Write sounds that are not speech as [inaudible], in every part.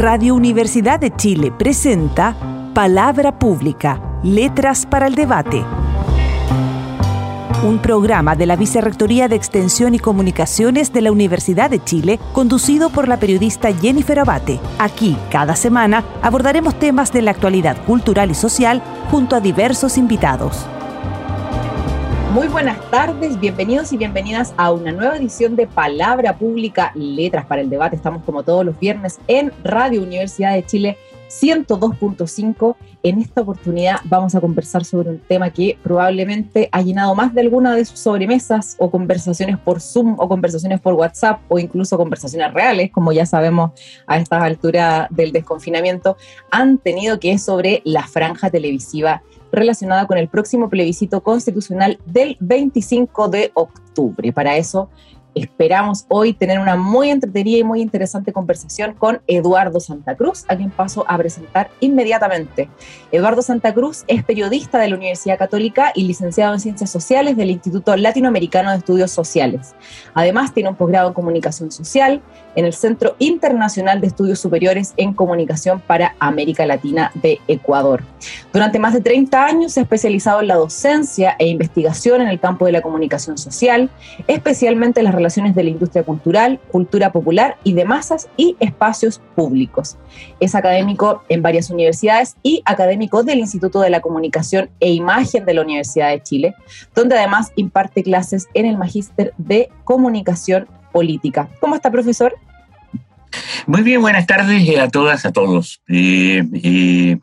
Radio Universidad de Chile presenta Palabra Pública, Letras para el Debate. Un programa de la Vicerrectoría de Extensión y Comunicaciones de la Universidad de Chile, conducido por la periodista Jennifer Abate. Aquí, cada semana, abordaremos temas de la actualidad cultural y social junto a diversos invitados. Muy buenas tardes, bienvenidos y bienvenidas a una nueva edición de Palabra Pública, Letras para el Debate. Estamos como todos los viernes en Radio Universidad de Chile 102.5. En esta oportunidad vamos a conversar sobre un tema que probablemente ha llenado más de alguna de sus sobremesas o conversaciones por Zoom o conversaciones por WhatsApp o incluso conversaciones reales, como ya sabemos a estas alturas del desconfinamiento, han tenido que es sobre la franja televisiva relacionada con el próximo plebiscito constitucional del 25 de octubre. Para eso esperamos hoy tener una muy entretenida y muy interesante conversación con Eduardo Santa Cruz, a quien paso a presentar inmediatamente. Eduardo Santa Cruz es periodista de la Universidad Católica y licenciado en Ciencias Sociales del Instituto Latinoamericano de Estudios Sociales. Además, tiene un posgrado en Comunicación Social en el Centro Internacional de Estudios Superiores en Comunicación para América Latina de Ecuador. Durante más de 30 años se ha especializado en la docencia e investigación en el campo de la comunicación social, especialmente en las relaciones de la industria cultural, cultura popular y de masas y espacios públicos. Es académico en varias universidades y académico del Instituto de la Comunicación e Imagen de la Universidad de Chile, donde además imparte clases en el Magíster de Comunicación Política. ¿Cómo está, profesor? Muy bien, buenas tardes a todas, a todos. Eh, eh,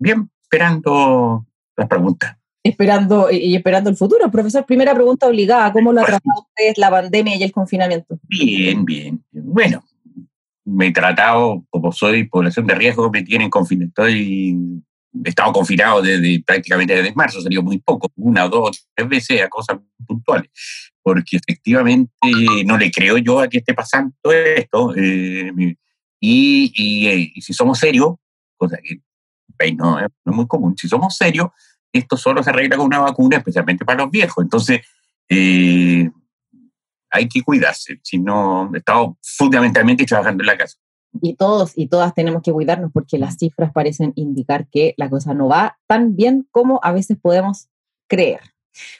bien, esperando las preguntas. Esperando y esperando el futuro. Profesor, primera pregunta obligada, ¿cómo lo ha tratado usted la pandemia y el confinamiento? Bien, bien. Bueno, me he tratado, como soy población de riesgo, me tienen confinado, estoy he estado confinado desde prácticamente desde marzo, salió muy poco, una, dos, tres veces a cosas puntuales, porque efectivamente no le creo yo a que esté pasando esto. Eh, y, eh, y, si somos serios, cosa que no, no, es muy común, si somos serios, esto solo se arregla con una vacuna, especialmente para los viejos. Entonces, eh, hay que cuidarse, si no, he estado fundamentalmente trabajando en la casa y todos y todas tenemos que cuidarnos porque las cifras parecen indicar que la cosa no va tan bien como a veces podemos creer.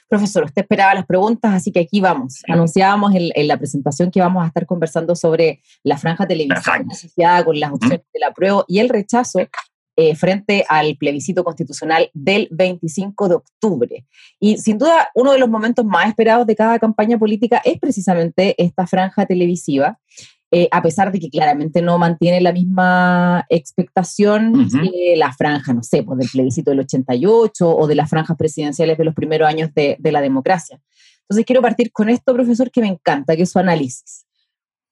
Profesor, usted esperaba las preguntas, así que aquí vamos. Anunciábamos en, la presentación que vamos a estar conversando sobre la franja televisiva asociada con las opciones de la prueba y el rechazo eh, frente al plebiscito constitucional del 25 de octubre. Y sin duda, uno de los momentos más esperados de cada campaña política es precisamente esta franja televisiva. Eh, a pesar de que claramente no mantiene la misma expectación que la franja, no sé, pues del plebiscito del 88 o de las franjas presidenciales de los primeros años de, de, la democracia. Entonces quiero partir con esto, profesor, que me encanta, que es su análisis.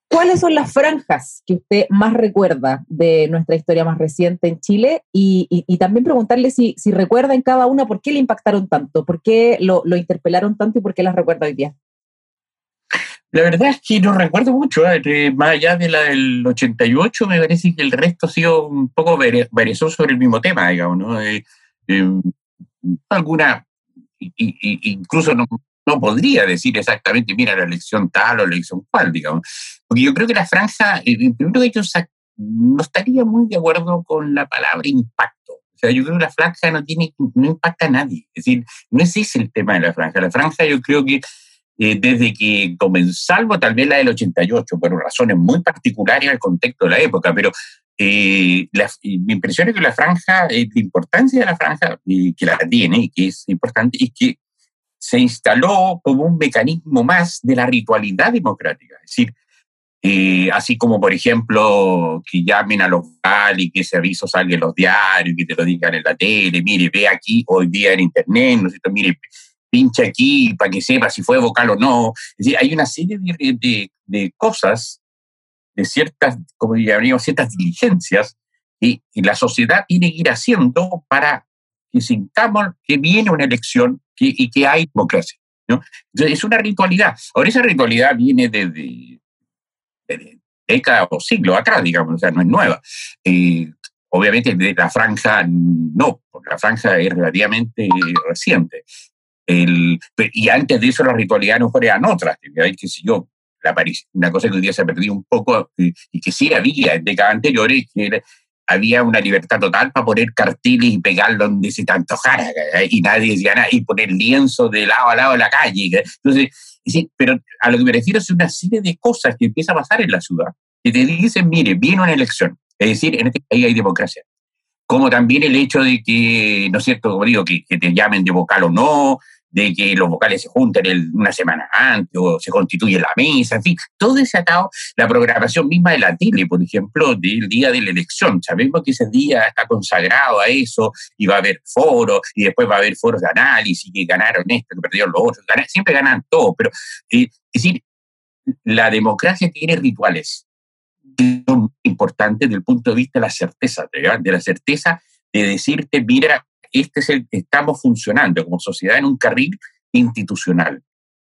¿Cuáles son las franjas que usted más recuerda de nuestra historia más reciente en Chile? Y, y, también preguntarle si, si, recuerda en cada una por qué le impactaron tanto, por qué lo, lo interpelaron tanto y por qué las recuerda hoy día. La verdad es que no recuerdo mucho, ¿eh? más allá de la del 88, me parece que el resto ha sido un poco perezoso sobre el mismo tema, digamos, ¿no? Eh, eh, alguna, incluso no, no, podría decir exactamente, mira, la elección tal o la elección cual, digamos, porque yo creo que la franja, primero de hecho, no estaría muy de acuerdo con la palabra impacto. O sea, yo creo que la franja no tiene, no impacta a nadie. Es decir, no es ese el tema de la franja. La franja yo creo que eh, desde que comenzó, tal vez la del 88, por razones muy particulares al contexto de la época, pero eh, mi impresión es que la franja, eh, la importancia de la franja, que la tiene y que es importante, es que se instaló como un mecanismo más de la ritualidad democrática. Es decir, así como, por ejemplo, que llamen a los vocal y que ese aviso salga en los diarios, que te lo digan en la tele, mire, ve aquí hoy día en internet, ¿no es cierto? Mire, pincha aquí para que sepa si fue vocal o no. Es decir, hay una serie de, de, cosas, de ciertas, como llamaríamos, ciertas diligencias y, la sociedad tiene que ir haciendo para que sintamos que viene una elección y que hay democracia. ¿no? Entonces, es una ritualidad. Ahora, esa ritualidad viene desde, de décadas o siglos atrás, digamos, o sea, no es nueva. Eh, obviamente, de la franja no, porque la franja es relativamente reciente. El, y antes de eso las ritualidades no eran otras, que si yo, una cosa que hoy día se ha perdido un poco y que sí había en décadas anteriores, que había una libertad total para poner carteles y pegar donde se te antojara, y nadie decía nada, y poner lienzo de lado a lado de la calle. Entonces, sí, pero a lo que me refiero es una serie de cosas que empieza a pasar en la ciudad, que te dicen, mire, viene una elección, es decir, en este país hay democracia. Como también el hecho de que, ¿no es cierto? Como digo, que, que te llamen de vocal o no, de que los vocales se junten una semana antes o se constituye la mesa, en fin, todo ese atado, la programación misma de la tele, por ejemplo, del día de la elección. Sabemos que ese día está consagrado a eso y va a haber foros y después va a haber foros de análisis que ganaron esto, que perdieron los otros, siempre ganan todo, pero eh, es decir, la democracia tiene rituales importantes desde el punto de vista de la certeza, de la certeza de decirte, mira, este es el, estamos funcionando como sociedad en un carril institucional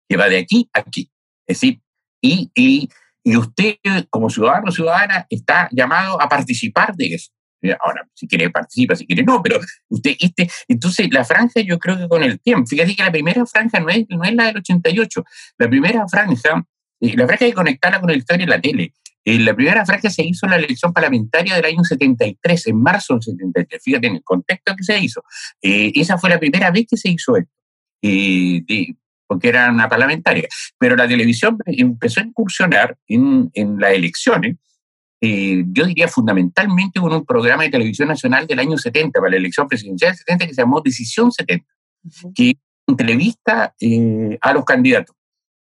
que va de aquí a aquí. Es decir, y, y, y usted como ciudadano o ciudadana está llamado a participar de eso. Eh, ahora, si quiere participa, si quiere no, pero usted, este, entonces la franja yo creo que con el tiempo, fíjate que la primera franja no es, no es la del 88, la primera franja, eh, la franja hay que conectarla con el historia de la tele. Eh, la primera franja se hizo en la elección parlamentaria del año 73, en marzo del 73. Fíjate en el contexto que se hizo. Eh, esa fue la primera vez que se hizo esto, eh, porque era una parlamentaria. Pero la televisión empezó a incursionar en, en las elecciones, yo diría fundamentalmente con un programa de televisión nacional del año 70, para la elección presidencial del 70, que se llamó Decisión 70, que entrevista a los candidatos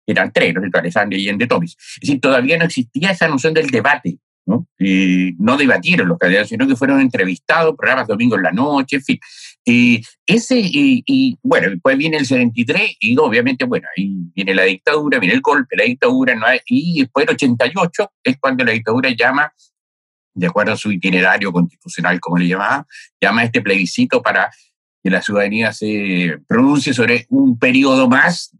eran tres, ¿no? Alessandro y de Tomis. Es decir, todavía no existía esa noción del debate, ¿no? No debatieron los candidatos, sino que fueron entrevistados, programas domingo en la noche, en fin. Y ese, y, bueno, después viene el 73 y obviamente, bueno, ahí viene la dictadura, viene el golpe, la dictadura, ¿no? y después el 88 es cuando la dictadura llama, de acuerdo a su itinerario constitucional, como le llamaba, llama a este plebiscito para que la ciudadanía se pronuncie sobre un periodo más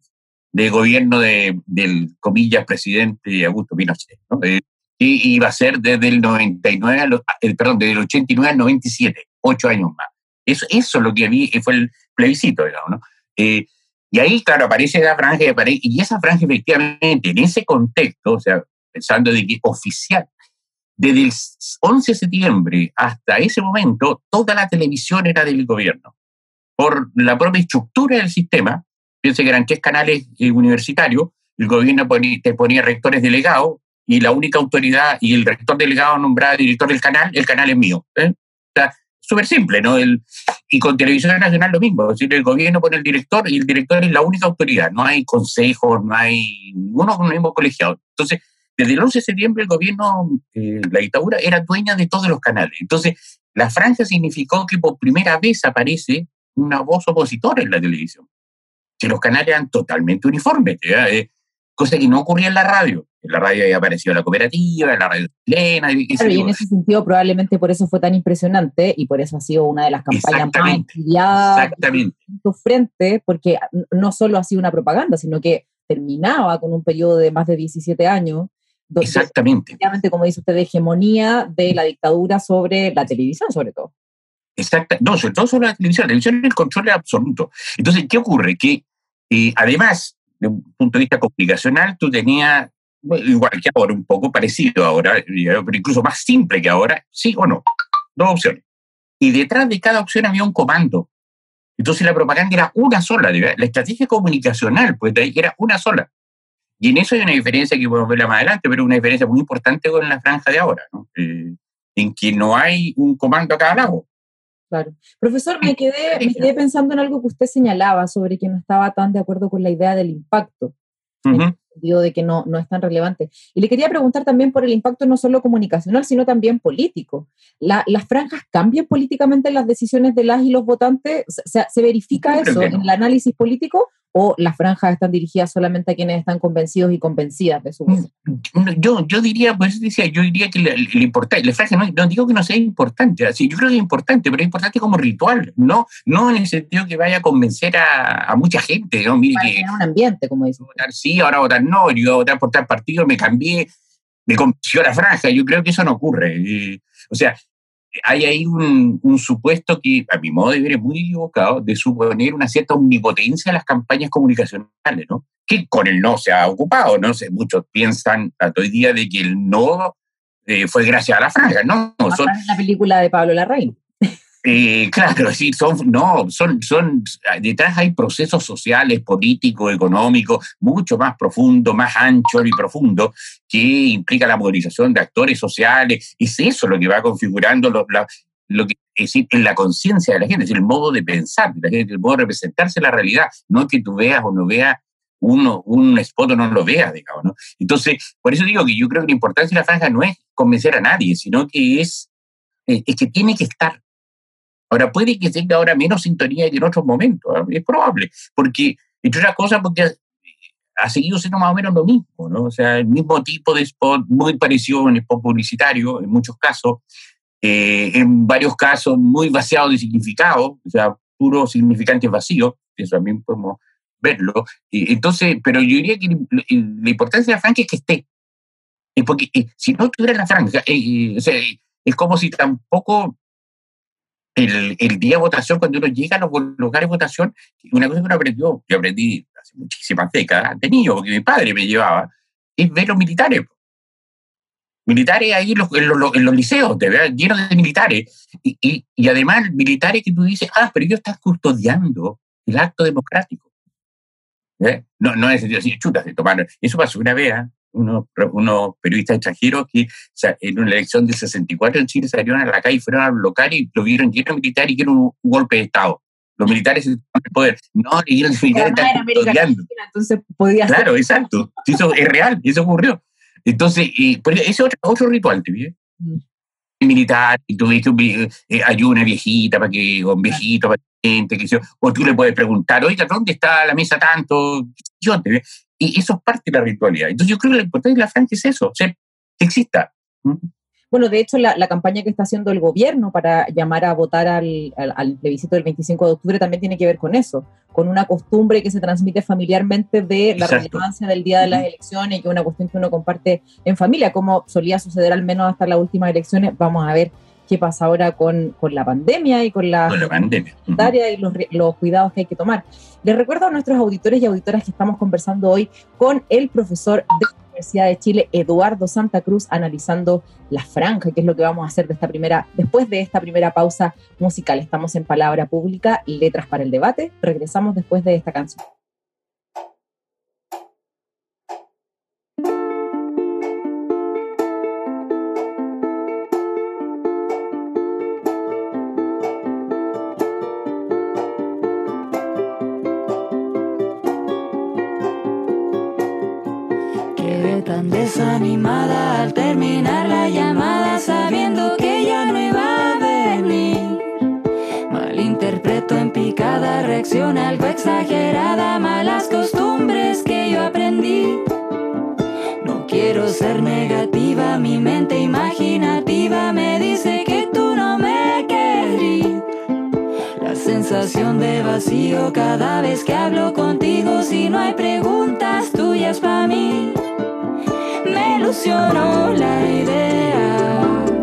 de gobierno de, del, comillas, presidente Augusto Pinochet, ¿no? Eh, y iba a ser desde el 99, el, eh, perdón, desde el 89 al 97, ocho años más. Eso, eso es lo que vi, fue el plebiscito, digamos, ¿no? Eh, y ahí, claro, aparece la franja, y esa franja efectivamente, en ese contexto, o sea, pensando de que oficial, desde el 11 de septiembre hasta ese momento, toda la televisión era del gobierno. Por la propia estructura del sistema, Piense que eran tres canales eh, universitarios, el gobierno te ponía rectores delegados y la única autoridad y el rector delegado nombraba director del canal, el canal es mío. ¿eh? súper simple, ¿no? El, y con Televisión Nacional lo mismo, es decir, el gobierno pone el director y el director es la única autoridad, no hay consejos, no hay ninguno mismo colegiado. Entonces, desde el 11 de septiembre el gobierno, eh, la dictadura, era dueña de todos los canales. Entonces, la franja significó que por primera vez aparece una voz opositora en la televisión que los canales eran totalmente uniformes, eh, cosa que no ocurría en la radio. En la radio había aparecido la cooperativa, en la radio chilena. Y, en ese sentido probablemente por eso fue tan impresionante y por eso ha sido una de las campañas más estudiadas Exactamente. en tu frente, porque no solo ha sido una propaganda, sino que terminaba con un periodo de más de 17 años. Exactamente. como dice usted, de hegemonía de la dictadura sobre la televisión, sobre todo. Exacto. No, sobre todo sobre la televisión. La televisión es el control absoluto. Entonces, ¿qué ocurre? Que y además, de un punto de vista comunicacional, tú tenías, igual que ahora, un poco parecido ahora, pero incluso más simple que ahora, sí o no. Dos opciones. Y detrás de cada opción había un comando. Entonces la propaganda era una sola, la estrategia comunicacional, pues era una sola. Y en eso hay una diferencia que podemos verla más adelante, pero una diferencia muy importante con la franja de ahora, ¿no? Eh, en que no hay un comando a cada lado. Claro. Profesor, me quedé, me quedé pensando en algo que usted señalaba sobre que no estaba tan de acuerdo con la idea del impacto, en el sentido de que no, no es tan relevante. Y le quería preguntar también por el impacto no solo comunicacional, sino también político. ¿Las franjas cambian políticamente las decisiones de las y los votantes? ¿Se, se verifica eso en el análisis político o las franjas están dirigidas solamente a quienes están convencidos y convencidas de su voz? Mm, yo, yo diría, pues decía, yo diría que lo importante, la franja no, digo que no sea importante, así, yo creo que es importante, pero es importante como ritual, no, no en el sentido que vaya a convencer a, mucha gente, ¿no? Mire que, un ambiente, como dice. Votar sí, ahora votar no, yo voy a votar por tal partido, me cambié, me convenció la franja, yo creo que eso no ocurre. o sea, hay ahí un, supuesto que, a mi modo de ver, es muy equivocado, de suponer una cierta omnipotencia en las campañas comunicacionales, ¿no? Que con el no se ha ocupado, ¿no? sé, muchos piensan hasta hoy día de que el no eh, fue gracias a la franja, ¿no? Son, la película de Pablo Larraín. Claro, [laughs] sí, son, no, son, son, detrás hay procesos sociales, políticos, económicos, mucho más profundos, más anchos y profundos, que implica la movilización de actores sociales. Es eso lo que va configurando lo, que es decir, en la conciencia de la gente, es el modo de pensar la gente, el modo de representarse la realidad, no que tú veas o no veas uno, un spot o no lo veas, digamos, ¿no? Entonces, por eso digo que yo creo que la importancia de la franja no es convencer a nadie, sino que es, eh, es que tiene que estar, Ahora, puede que tenga ahora menos sintonía que en otros momentos, ¿eh? es probable, porque, entre otras cosas, porque ha seguido siendo más o menos lo mismo, ¿no? O sea, el mismo tipo de spot, muy parecido en spot publicitario, en muchos casos, eh, en varios casos muy vaciado de significado, o sea, puro significante vacío, eso también podemos verlo. entonces, pero yo diría que la importancia de la franja es que esté. Porque eh, si no tuviera la franja, o sea, es como si tampoco el, día de votación, cuando uno llega a los lugares de votación, una cosa que uno aprendió, yo aprendí hace muchísimas décadas de niño, porque mi padre me llevaba, es ver los militares. Militares ahí en los, liceos, llenos de militares. Y, y, además, militares que tú dices, ah, pero ellos están custodiando el acto democrático. ¿Eh? No, no es decir, chuta, se tomaron. Eso pasó una vez, ¿ah? unos, unos periodistas extranjeros que en una elección del 64 en Chile salieron a la calle y fueron al local y lo vieron lleno militar y que un, golpe de Estado. Los militares se el poder. No, y los militares están Entonces podía Claro, exacto. Eso es real, eso ocurrió. Entonces, y, ese es otro, otro ritual, ¿te? Mm. Militar, y tú viste eh, hay una viejita para que, un viejito para gente, que o tú le puedes preguntar, oiga, ¿dónde está la mesa tanto? Yo, ¿te y eso es parte de la ritualidad. Entonces yo creo que la importancia de la franja es eso, que exista. Bueno, de hecho, la, campaña que está haciendo el gobierno para llamar a votar al, al, plebiscito del 25 de octubre también tiene que ver con eso, con una costumbre que se transmite familiarmente de la relevancia del día de las elecciones, y que es una cuestión que uno comparte en familia, como solía suceder al menos hasta las últimas elecciones. Vamos a ver qué pasa ahora con, con la pandemia y con la, pandemia y los, los, cuidados que hay que tomar. Les recuerdo a nuestros auditores y auditoras que estamos conversando hoy con el profesor de la Universidad de Chile, Eduardo Santa Cruz, analizando la franja, que es lo que vamos a hacer de esta primera, después de esta primera pausa musical. Estamos en Palabra Pública, Letras para el Debate. Regresamos después de esta canción. Desanimada al terminar la llamada sabiendo que ya no iba a venir. Malinterpreto en picada, reacción algo exagerada, malas costumbres que yo aprendí. No quiero ser negativa, mi mente imaginativa me dice que tú no me querís. La sensación de vacío cada vez que hablo contigo, si no hay preguntas tuyas para mí ilusionó la idea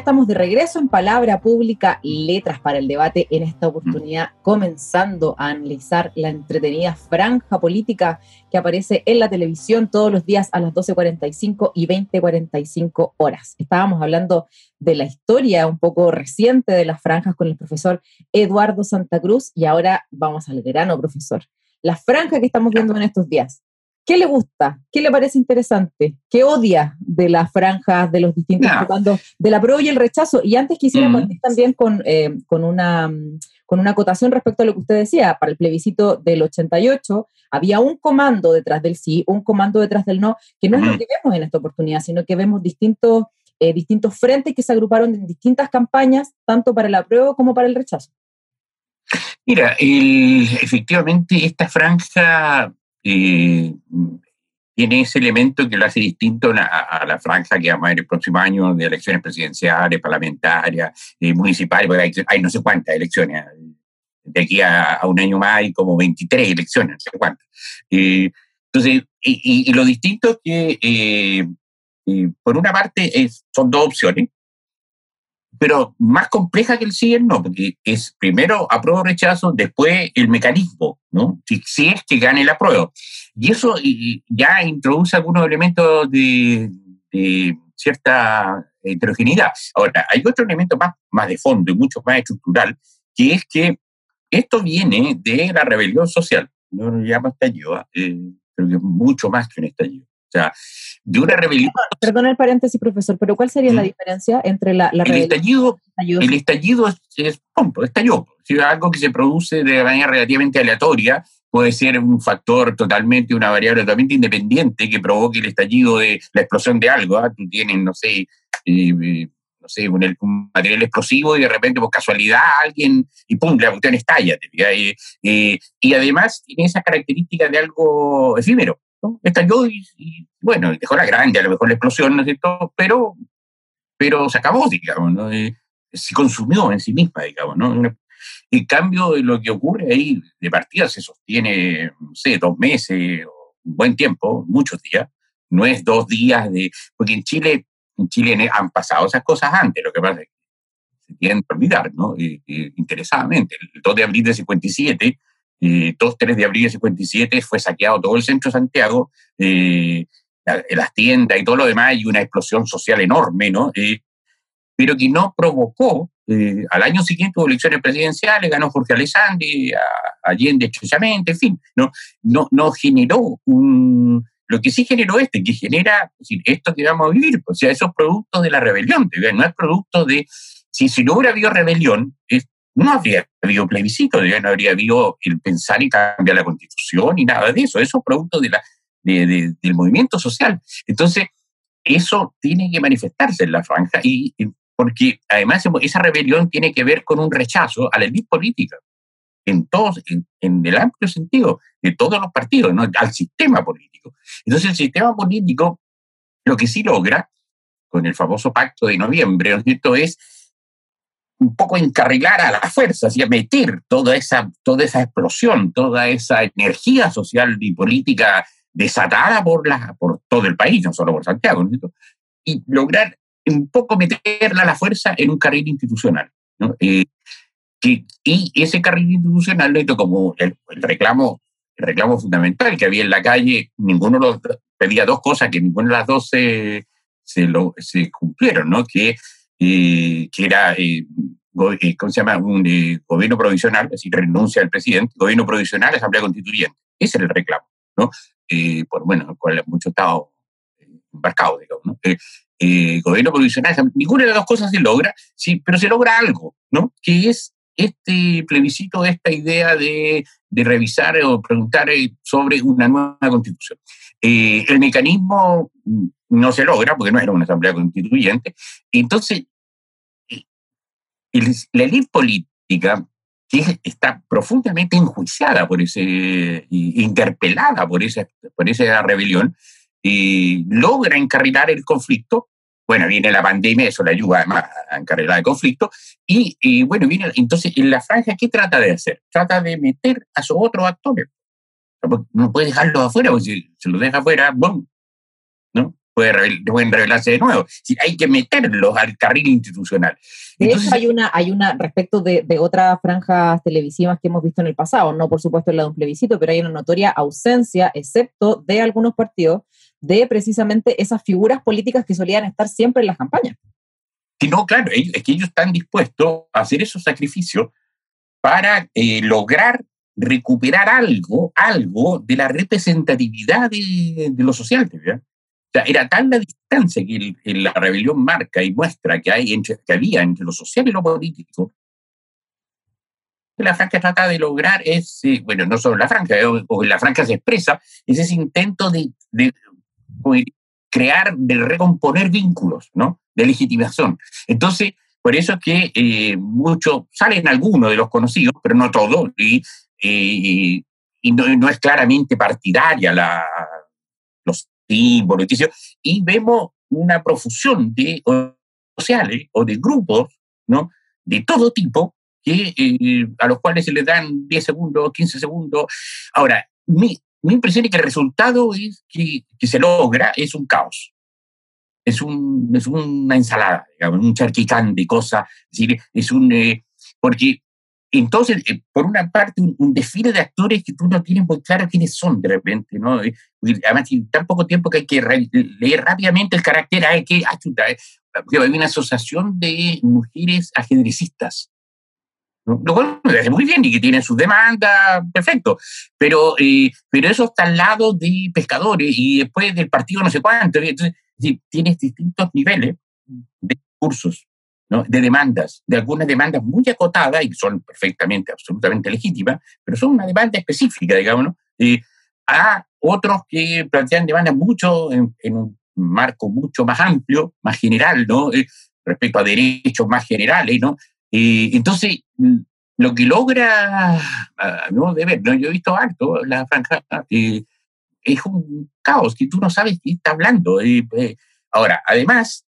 estamos de regreso en Palabra Pública, Letras para el Debate, en esta oportunidad comenzando a analizar la entretenida franja política que aparece en la televisión todos los días a las 12.45 y 20.45 horas. Estábamos hablando de la historia un poco reciente de las franjas con el profesor Eduardo Santa Cruz y ahora vamos al grano, profesor. La franja que estamos viendo en estos días. ¿Qué le gusta? ¿Qué le parece interesante? ¿Qué odia de las franjas de los distintos de la prueba y el rechazo? Y antes quisiera mm. partir también con, eh, con, una, con una acotación respecto a lo que usted decía. Para el plebiscito del 88 había un comando detrás del sí, un comando detrás del no, que no es lo que vemos en esta oportunidad, sino que vemos distintos, eh, distintos frentes que se agruparon en distintas campañas, tanto para el apruebo como para el rechazo. Mira, efectivamente esta franja eh, tiene ese elemento que lo hace distinto a, la franja que vamos a ver el próximo año de elecciones presidenciales, parlamentarias, eh, municipales, porque hay, no sé cuántas elecciones. De aquí a, un año más hay como 23 elecciones, no sé cuántas. Eh, entonces, y, lo distinto es que, eh, por una parte, son dos opciones pero más compleja que el sí no, porque es primero apruebo rechazo, después el mecanismo, ¿no? Si, es que gane el apruebo. Y eso ya introduce algunos elementos de, cierta heterogeneidad. Ahora, hay otro elemento más, más de fondo y mucho más estructural, que es que esto viene de la rebelión social. No lo llama estallido, ¿ah? eh, creo que es mucho más que un estallido. O sea, de una rebelión. Perdón el paréntesis, profesor, pero ¿cuál sería la ¿Mm? diferencia entre la, la el Estallido, El estallido es, es estalló. Si algo que se produce de manera relativamente aleatoria, puede ser un factor totalmente, una variable totalmente independiente que provoque el estallido de la explosión de algo. ¿ah? Tú tienes, no sé, eh, no sé, un, material explosivo y de repente, por casualidad, alguien, y pum, la cuestión estalla. Eh, eh, y además tiene esa característica de algo efímero. Estalló y, bueno, dejó la grande, a lo mejor la explosión, ¿no es cierto? Pero, pero se acabó, digamos, ¿no? Eh, se consumió en sí misma, digamos, ¿no? En cambio, lo que ocurre ahí de partida se sostiene, no sé, dos meses, un buen tiempo, muchos días. No es dos días de. Porque en Chile, en Chile han pasado esas cosas antes, lo que pasa es que se tienen que olvidar, ¿no? interesadamente. El 2 de abril de 57 eh, 2-3 de abril de 57 fue saqueado todo el centro de Santiago, eh, las tiendas y todo lo demás, y una explosión social enorme, ¿no? Eh, pero que no provocó, eh, al año siguiente hubo elecciones presidenciales, ganó Jorge Alessandri, Allende estrechamente, en fin, no, no, no generó un, lo que sí generó este, que genera esto que vamos a vivir, o sea, esos productos de la rebelión, no es producto de, si, si no hubiera habido rebelión, es no habría habido plebiscito, no habría habido el pensar y cambiar la constitución y nada de eso. Eso es producto de la, del movimiento social. Entonces, eso tiene que manifestarse en la franja y porque además esa rebelión tiene que ver con un rechazo a la élite política, en, todos, en, el amplio sentido, de todos los partidos, ¿no? al sistema político. Entonces el sistema político lo que sí logra, con el famoso pacto de noviembre, ¿no es un poco encarrilar a las fuerzas y a meter toda esa, toda esa explosión, toda esa energía social y política desatada por, la, por todo el país, no solo por Santiago, y lograr un poco meterla a la fuerza en un carril institucional. Eh, y ese carril institucional, como el, reclamo, el reclamo fundamental que había en la calle, ninguno los pedía dos cosas que ninguna de las dos se, se, lo, se cumplieron, ¿no? que eh, que era, eh, eh, ¿cómo se llama? Un gobierno provisional, es decir, renuncia al presidente, gobierno provisional, asamblea constituyente. Ese era el reclamo, ¿no? por, bueno, el cual muchos estaban embarcados, digamos, ¿no? gobierno provisional, ninguna de las dos cosas se logra, sí, pero se logra algo, ¿no? Que es este plebiscito, esta idea de, de revisar o preguntar sobre una nueva constitución. el mecanismo mm, no se logra porque no era una asamblea constituyente. Entonces, la élite política, que está profundamente enjuiciada por ese, interpelada por esa, por esa rebelión, y logra encarrilar el conflicto. Bueno, viene la pandemia, eso le ayuda además a encarrilar el conflicto. Y, bueno, viene, entonces, en la franja, ¿qué trata de hacer? Trata de meter a sus otros actores. No puede dejarlos afuera, porque si se los deja afuera, ¡bum! ¿no? Puede pueden revelarse de nuevo. Si hay que meterlos al carril institucional. De hecho, hay una, hay una respecto de, de, otras franjas televisivas que hemos visto en el pasado, no por supuesto en la de un plebiscito, pero hay una notoria ausencia, excepto de algunos partidos, de precisamente esas figuras políticas que solían estar siempre en las campañas. Sí, no, claro, es que ellos están dispuestos a hacer esos sacrificios para eh, lograr recuperar algo, algo de la representatividad de, de lo social. ¿verdad? O era tal la distancia que la rebelión marca y muestra que, hay entre, que había entre lo social y lo político, que la franja trata de lograr eh, bueno, no solo la franja, eh, o, la franja se expresa, es ese intento de, crear, de recomponer vínculos, ¿no? De legitimación. Entonces, por eso es que eh, muchos, salen algunos de los conocidos, pero no todos, y, y, y no, no, es claramente partidaria la, los símbolos, y vemos una profusión de sociales o de grupos, ¿no? De todo tipo, que, eh, a los cuales se les dan 10 segundos, 15 segundos. Ahora, mi, mi impresión es que el resultado es que, que se logra es un caos. Es, un, es una ensalada, un charquicán de cosas. Es decir, es un. Eh, porque entonces, eh, por una parte, un, desfile de actores que tú no tienes muy claro quiénes son de repente, ¿no? Además, en tan poco tiempo que hay que leer rápidamente el carácter, hay que, ah, hay una asociación de mujeres ajedrecistas, lo cual me parece muy bien y que tienen sus demandas, perfecto, pero, eh, pero eso está al lado de pescadores y después del partido no sé cuánto, entonces tienes distintos niveles de cursos ¿no? de demandas, de algunas demandas muy acotadas y son perfectamente, absolutamente legítimas, pero son una demanda específica, digamos, ¿no? eh, a otros que plantean demandas mucho en, un marco mucho más amplio, más general, ¿no? Eh, respecto a derechos más generales, ¿no? Eh, entonces, lo que logra, a mi modo de ver, ¿no? yo he visto harto la franja, eh, es un caos que tú no sabes quién está hablando. ahora, además,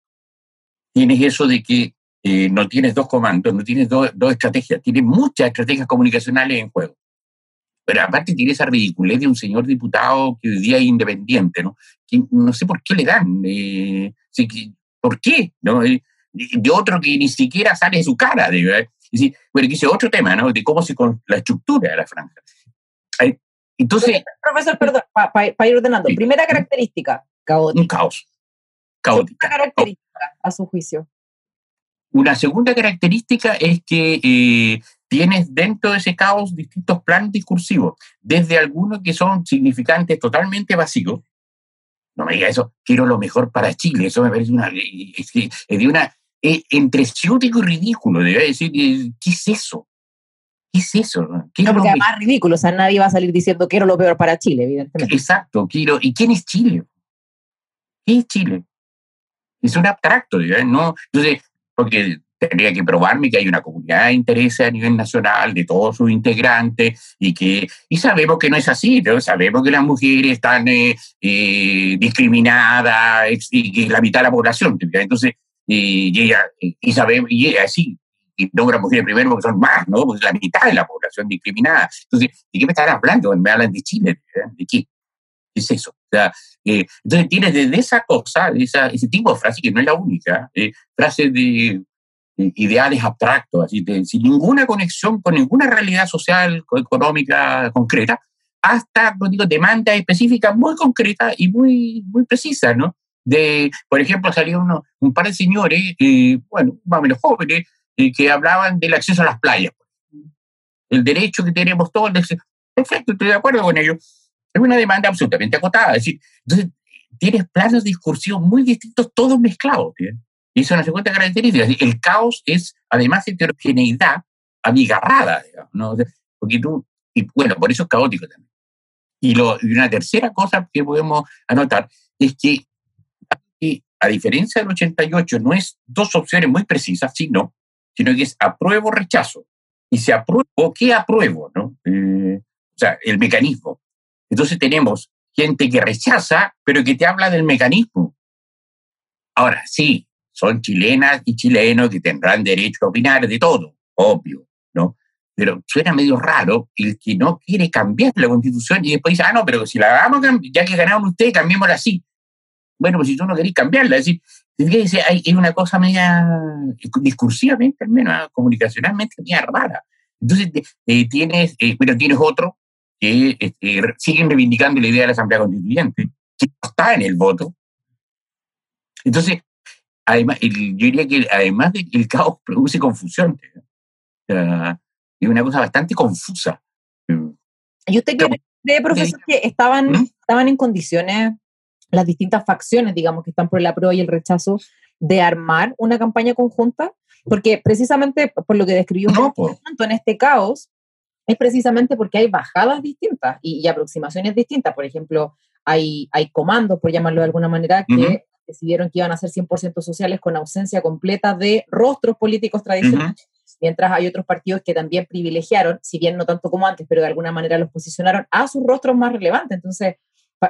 tienes eso de que eh, no tienes dos comandos, no tienes dos, dos estrategias, tienes muchas estrategias comunicacionales en juego. Pero aparte tiene esa ridiculez de un señor diputado que hoy día es independiente, ¿no? Que no sé por qué le dan. Eh, ¿Por qué? ¿no? Eh, de otro que ni siquiera sale de su cara. De. Es decir, bueno, que otro tema, ¿no? De cómo se con la estructura de la franja. Entonces. Profesor, perdón, para pa, pa ir ordenando. Sí. Primera característica, caótica. Un caos. Caótica. Segunda característica, a su juicio. Una segunda característica es que eh, tienes dentro de ese caos distintos planos discursivos, desde algunos que son significantes totalmente vacíos. No me diga eso, quiero lo mejor para Chile, eso me parece una, es, es de una eh, entre ciútico y ridículo, debe decir, ¿qué es eso? ¿Qué es eso? ¿Qué no, porque además ridículo, o sea, nadie va a salir diciendo quiero lo peor para Chile, evidentemente. Exacto, quiero. ¿Y quién es Chile? ¿Qué es Chile? Es un abstracto, ¿no? Entonces, porque tendría que probarme que hay una comunidad de interés a nivel nacional de todos sus integrantes y que y sabemos que no es así, ¿no? sabemos que las mujeres están eh, eh, discriminadas y que la mitad de la población, entonces y, y ella y sabemos y ella sí y nombra mujeres primero porque son más, ¿no? Porque la mitad de la población discriminada. Entonces, ¿de qué me están hablando? Me hablan de Chile, ¿de qué? ¿Qué es eso? O sea, eh, entonces tienes desde esa cosa, esa, ese tipo de frase que no es la única, eh, frases de, de, ideales abstractos, así de, sin ninguna conexión con ninguna realidad social económica concreta, hasta digo, demandas específicas muy concretas y muy, muy precisas, ¿no? De, por ejemplo, salió uno, un par de señores, eh, bueno, más o menos jóvenes, eh, que hablaban del acceso a las playas. El derecho que tenemos todos, perfecto, estoy de acuerdo con ellos es una demanda absolutamente acotada. Es decir, entonces tienes planos discursivos muy distintos, todos mezclados. ¿sí? Y eso es una segunda característica. El caos es, además, heterogeneidad amigarrada, ¿no? Porque tú, y bueno, por eso es caótico también. Y, lo, y una tercera cosa que podemos anotar es que, a diferencia del 88, no es dos opciones muy precisas, sino, sino que es apruebo o rechazo. Y si apruebo, ¿qué apruebo? ¿no? Eh, o sea, el mecanismo. Entonces tenemos gente que rechaza, pero que te habla del mecanismo. Ahora, sí, son chilenas y chilenos que tendrán derecho a opinar de todo, obvio, ¿no? Pero suena medio raro el que no quiere cambiar la constitución y después dice, ah, no, pero si la hagamos, ya que ganaron ustedes, cambiémosla así. bueno, pues si tú no querés cambiarla, es decir, hay, es una cosa media, discursivamente al menos, comunicacionalmente, media rara. Entonces, eh, tienes, eh, bueno, tienes otro que este, siguen reivindicando la idea de la Asamblea Constituyente, que no está en el voto. Entonces, además, yo diría que además de que el caos produce confusión, es una cosa bastante confusa. ¿Y usted cree, profesor, que estaban, ¿Mm? estaban en condiciones las distintas facciones, digamos, que están por el apruebo y el rechazo, de armar una campaña conjunta? Porque precisamente por lo que describió no, en este caos, es precisamente porque hay bajadas distintas y, aproximaciones distintas. Por ejemplo, hay, hay comandos, por llamarlo de alguna manera, que decidieron que iban a ser 100% sociales con ausencia completa de rostros políticos tradicionales. Mientras hay otros partidos que también privilegiaron, si bien no tanto como antes, pero de alguna manera los posicionaron a sus rostros más relevantes. Entonces,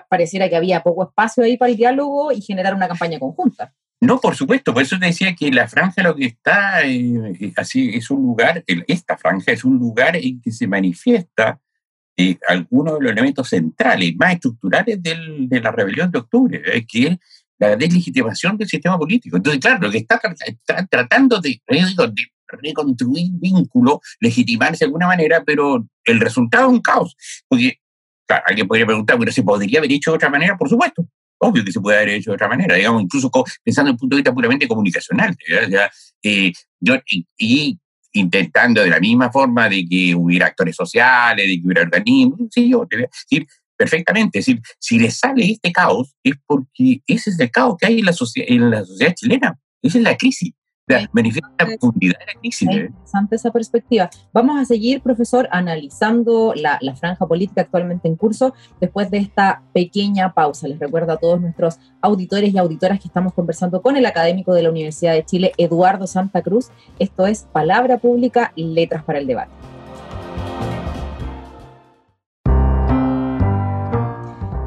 pareciera que había poco espacio ahí para el diálogo y generar una campaña conjunta. No, por supuesto, por eso te decía que la franja lo que está eh, así es un lugar, esta franja es un lugar en que se manifiesta eh, algunos de los elementos centrales, más estructurales del, de la rebelión de octubre, eh, que es la deslegitimación del sistema político. Entonces, claro, lo que está, tratando de, de reconstruir vínculos, legitimarse de alguna manera, pero el resultado es un caos. Porque alguien podría preguntar, bueno, ¿se podría haber hecho de otra manera? Por supuesto. Obvio que se puede haber hecho de otra manera, digamos, incluso pensando en el punto de vista puramente comunicacional. Eh, yo, y, intentando de la misma forma de que hubiera actores sociales, de que hubiera organismos, sí, yo te voy a decir perfectamente. Es decir, si le sale este caos, es porque ese es el caos que hay en la, en la sociedad chilena. Esa es la crisis la profundidad de la crisis. Es ¿eh? interesante esa perspectiva. Vamos a seguir, profesor, analizando la, la, franja política actualmente en curso después de esta pequeña pausa. Les recuerdo a todos nuestros auditores y auditoras que estamos conversando con el académico de la Universidad de Chile, Eduardo Santa Cruz. Esto es Palabra Pública, Letras para el Debate.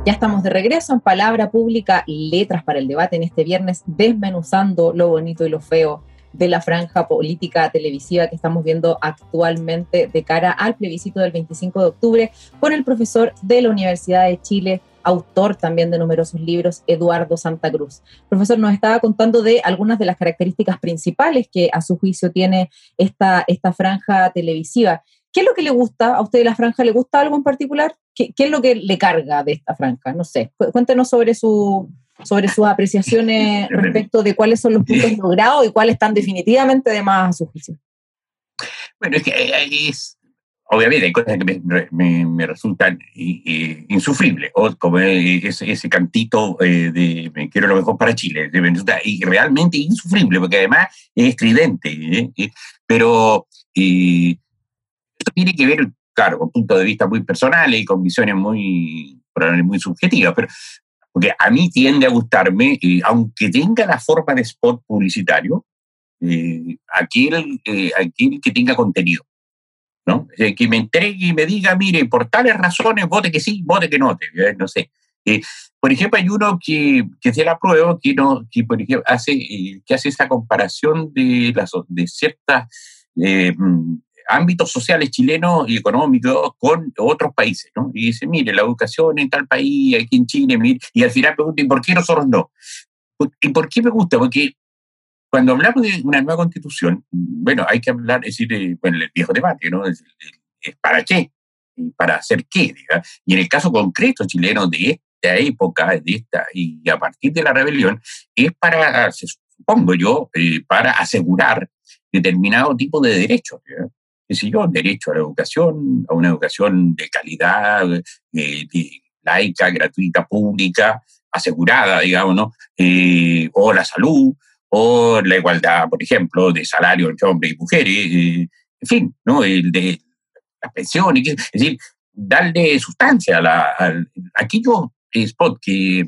Ya estamos de regreso en Palabra Pública, Letras para el Debate en este viernes, desmenuzando lo bonito y lo feo de la franja política televisiva que estamos viendo actualmente de cara al plebiscito del 25 de octubre con el profesor de la Universidad de Chile, autor también de numerosos libros, Eduardo Santa Cruz. Profesor, nos estaba contando de algunas de las características principales que a su juicio tiene esta, esta franja televisiva. ¿Qué es lo que le gusta a usted de la franja? ¿Le gusta algo en particular? ¿Qué, qué es lo que le carga de esta franja? No sé, cuéntenos sobre su, sobre sus apreciaciones [laughs] respecto de cuáles son los puntos logrados y cuáles están definitivamente de más a su juicio. Bueno, es que es, obviamente hay cosas que me, me, resultan insufribles, o como ese, ese cantito eh, de me quiero lo mejor para Chile, me resulta realmente insufrible, porque además es estridente, ¿eh? pero esto tiene que ver, claro, con puntos de vista muy personales y con visiones muy, muy subjetivas, pero porque a mí tiende a gustarme, eh, aunque tenga la forma de spot publicitario, eh, aquel, eh, aquel que tenga contenido. ¿no? que me entregue y me diga, mire, por tales razones, vote que sí, vote que no, no sé. por ejemplo, hay uno que, que se la prueba, que, no, que por ejemplo, hace, que hace esa comparación de, las, de ciertas mm, ámbitos sociales chilenos y económicos con otros países, ¿no? Y dice, mire, la educación en tal país, aquí en Chile, y al final pregunta, ¿y por qué nosotros no? ¿Y por qué me gusta? Porque cuando hablamos de una nueva constitución, bueno, hay que hablar, es decir, bueno, el viejo debate, ¿no? Es, ¿Para qué? ¿Para hacer qué? Y en el caso concreto chileno de esta época, de esta, y a partir de la rebelión, es para, supongo yo, eh, para asegurar determinado tipo de derechos qué yo, derecho a la educación, a una educación de calidad, eh, laica, gratuita, pública, asegurada, digamos, ¿no? Eh, o la salud, o la igualdad, por ejemplo, de salario entre hombres y mujeres, eh, en fin, ¿no? El de las pensiones, es decir, darle sustancia a, la, a aquellos spot que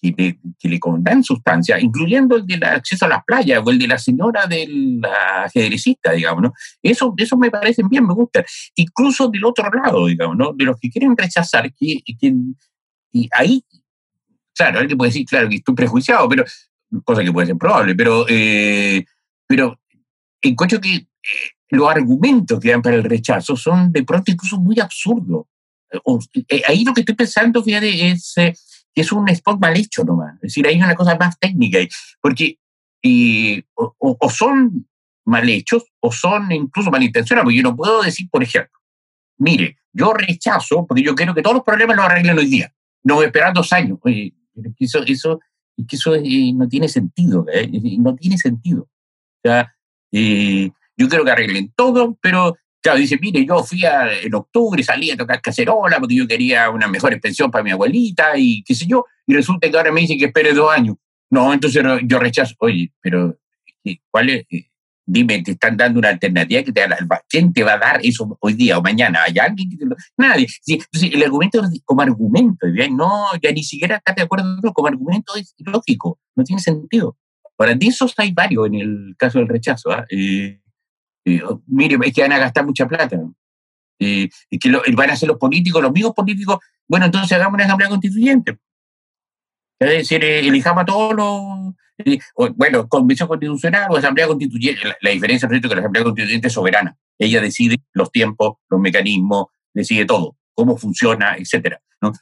que le, que le dan sustancia, incluyendo el del acceso a las playas o el de la señora del ajedrecista, digamos, ¿no? Eso, eso me parece bien, me gusta. Incluso del otro lado, digamos, ¿no? De los que quieren rechazar, que, que y ahí, claro, alguien puede decir, claro, que estoy prejuiciado, pero, cosa que puede ser probable, pero, eh, pero encuentro que eh, los argumentos que dan para el rechazo son de pronto incluso muy absurdos. Eh, ahí lo que estoy pensando, fíjate, es que es un spot mal hecho nomás. Es decir, hay una cosa más técnica, porque o, son mal hechos o son incluso malintencionados, porque yo no puedo decir, por ejemplo, mire, yo rechazo, porque yo quiero que todos los problemas los arreglen hoy día, no esperar dos años. Eso, eso, eso eh, no tiene sentido, ¿eh? no tiene sentido. Eh, yo quiero que arreglen todo, pero Claro, dice, mire, yo fui en octubre, salí a tocar cacerola porque yo quería una mejor pensión para mi abuelita y qué sé yo, y resulta que ahora me dicen que espere dos años. No, entonces yo rechazo. Oye, pero ¿cuál es? Dime, te están dando una alternativa que te ¿Quién te va a dar eso hoy día o mañana? ¿Hay alguien que te lo... Nadie. entonces, el argumento como argumento, no, ya ni siquiera está de acuerdo como argumento es ilógico, no tiene sentido. Ahora, de esos hay varios en el caso del rechazo. ¿ah? Eh, eh, mire, es que van a gastar mucha plata. Eh, y que van a ser los políticos, los mismos políticos. Bueno, entonces hagamos una asamblea constituyente. Es decir, eh, elijamos a todos los. Eh, bueno, convención constitucional o asamblea constituyente. La, diferencia es que la asamblea constituyente es soberana. Ella decide los tiempos, los mecanismos, decide todo, cómo funciona, etcétera. ¿no?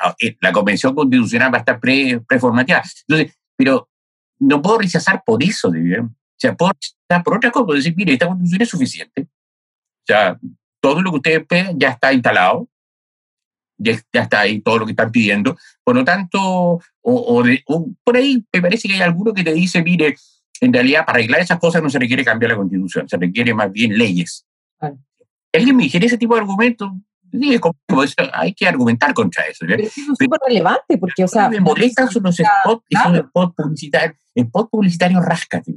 Ah, la convención constitucional va a estar pre, preformateada. Pero no puedo rechazar por eso, ¿de O sea, por, por otra cosa, decir, mire, esta constitución es suficiente. O sea, todo lo que ustedes piden ya está instalado, ya, está ahí todo lo que están pidiendo. Por lo tanto, o, por ahí me parece que hay alguno que te dice, mire, en realidad para arreglar esas cosas no se requiere cambiar la constitución, se requiere más bien leyes. Alguien me dijera ese tipo de argumentos, hay que argumentar contra eso. Pero es súper relevante, porque, o sea... Me molestan son los spots, spots publicitarios, spots publicitarios rascate,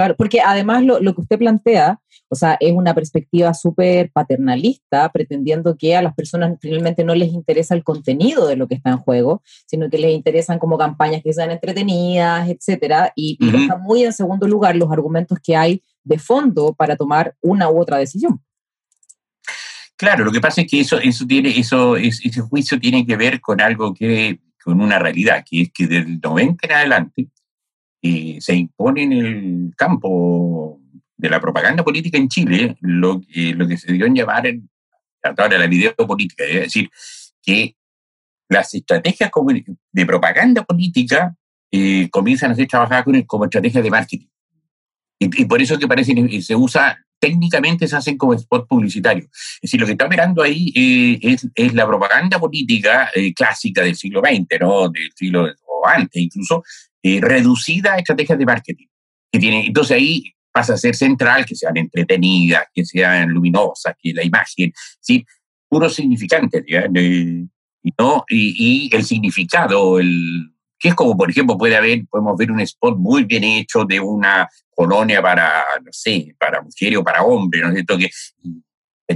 Claro, porque además lo, lo, que usted plantea, o sea, es una perspectiva súper paternalista, pretendiendo que a las personas finalmente no les interesa el contenido de lo que está en juego, sino que les interesan como campañas que sean entretenidas, etcétera, y, y deja muy en segundo lugar los argumentos que hay de fondo para tomar una u otra decisión. Claro, lo que pasa es que eso, eso tiene, eso, ese juicio tiene que ver con algo que, con una realidad, que es que del 90 en adelante eh, se impone en el campo de la propaganda política en Chile lo, lo que se dio en llamar en, ahora la videopolítica, es decir, que las estrategias de propaganda política eh, comienzan a ser trabajadas como estrategias de marketing. Y, y, por eso que parece que se usa técnicamente se hacen como spot publicitario. Es decir, lo que está operando ahí eh, es, es, la propaganda política eh, clásica del siglo XX, ¿no? Del siglo o antes incluso, eh, reducida a estrategias de marketing. Que tiene, entonces ahí pasa a ser central, que sean entretenidas, que sean luminosas, que la imagen, ¿sí? puro significante, y, ¿no? y, y el significado, el, que es como, por ejemplo, puede haber, podemos ver un spot muy bien hecho de una colonia para, no sé, para mujeres o para hombres, ¿no es cierto? Que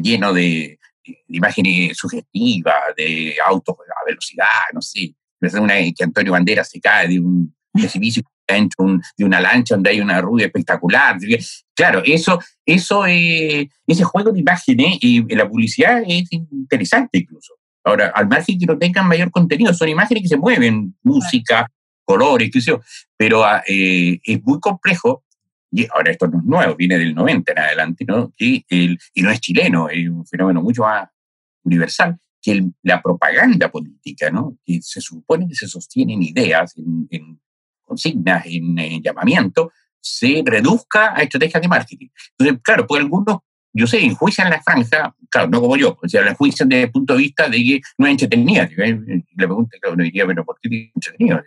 lleno de, imágenes sugestivas, de autos a velocidad, no sé. Una, que Antonio Bandera se cae de un precipicio de una lancha donde hay una rubia espectacular. Claro, eso, eso ese juego de imágenes y la publicidad es interesante incluso. Ahora, al margen que no tengan mayor contenido, son imágenes que se mueven, música, colores, qué sé yo, pero ah, eh, es muy complejo, y ahora esto no es nuevo, viene del 90 en adelante, ¿no? Y, el, y no es chileno, es un fenómeno mucho más universal, que la propaganda política, ¿no? Que se supone que se sostienen ideas, en, consignas, en, en, llamamiento, se reduzca a estrategias de marketing. Entonces, claro, pues algunos yo sé, enjuician la franja, claro, no como yo, o sea, la enjuician desde el punto de vista de que no es entretenida. Le pregunta, claro, uno diría, pero ¿por qué es entretenida?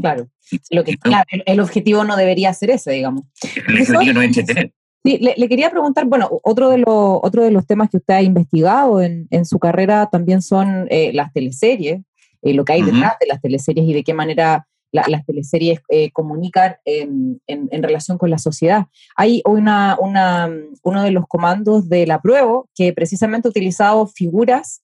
Claro, lo que, claro el, objetivo no debería ser ese, digamos. El objetivo no es entretener. Sí, le, quería preguntar, bueno, otro de, los, otro de los temas que usted ha investigado en, en su carrera también son eh, las teleseries, eh, lo que hay detrás de las teleseries y de qué manera las teleseries eh, comunican en, relación con la sociedad. Hay una, uno de los comandos de la prueba que precisamente ha utilizado figuras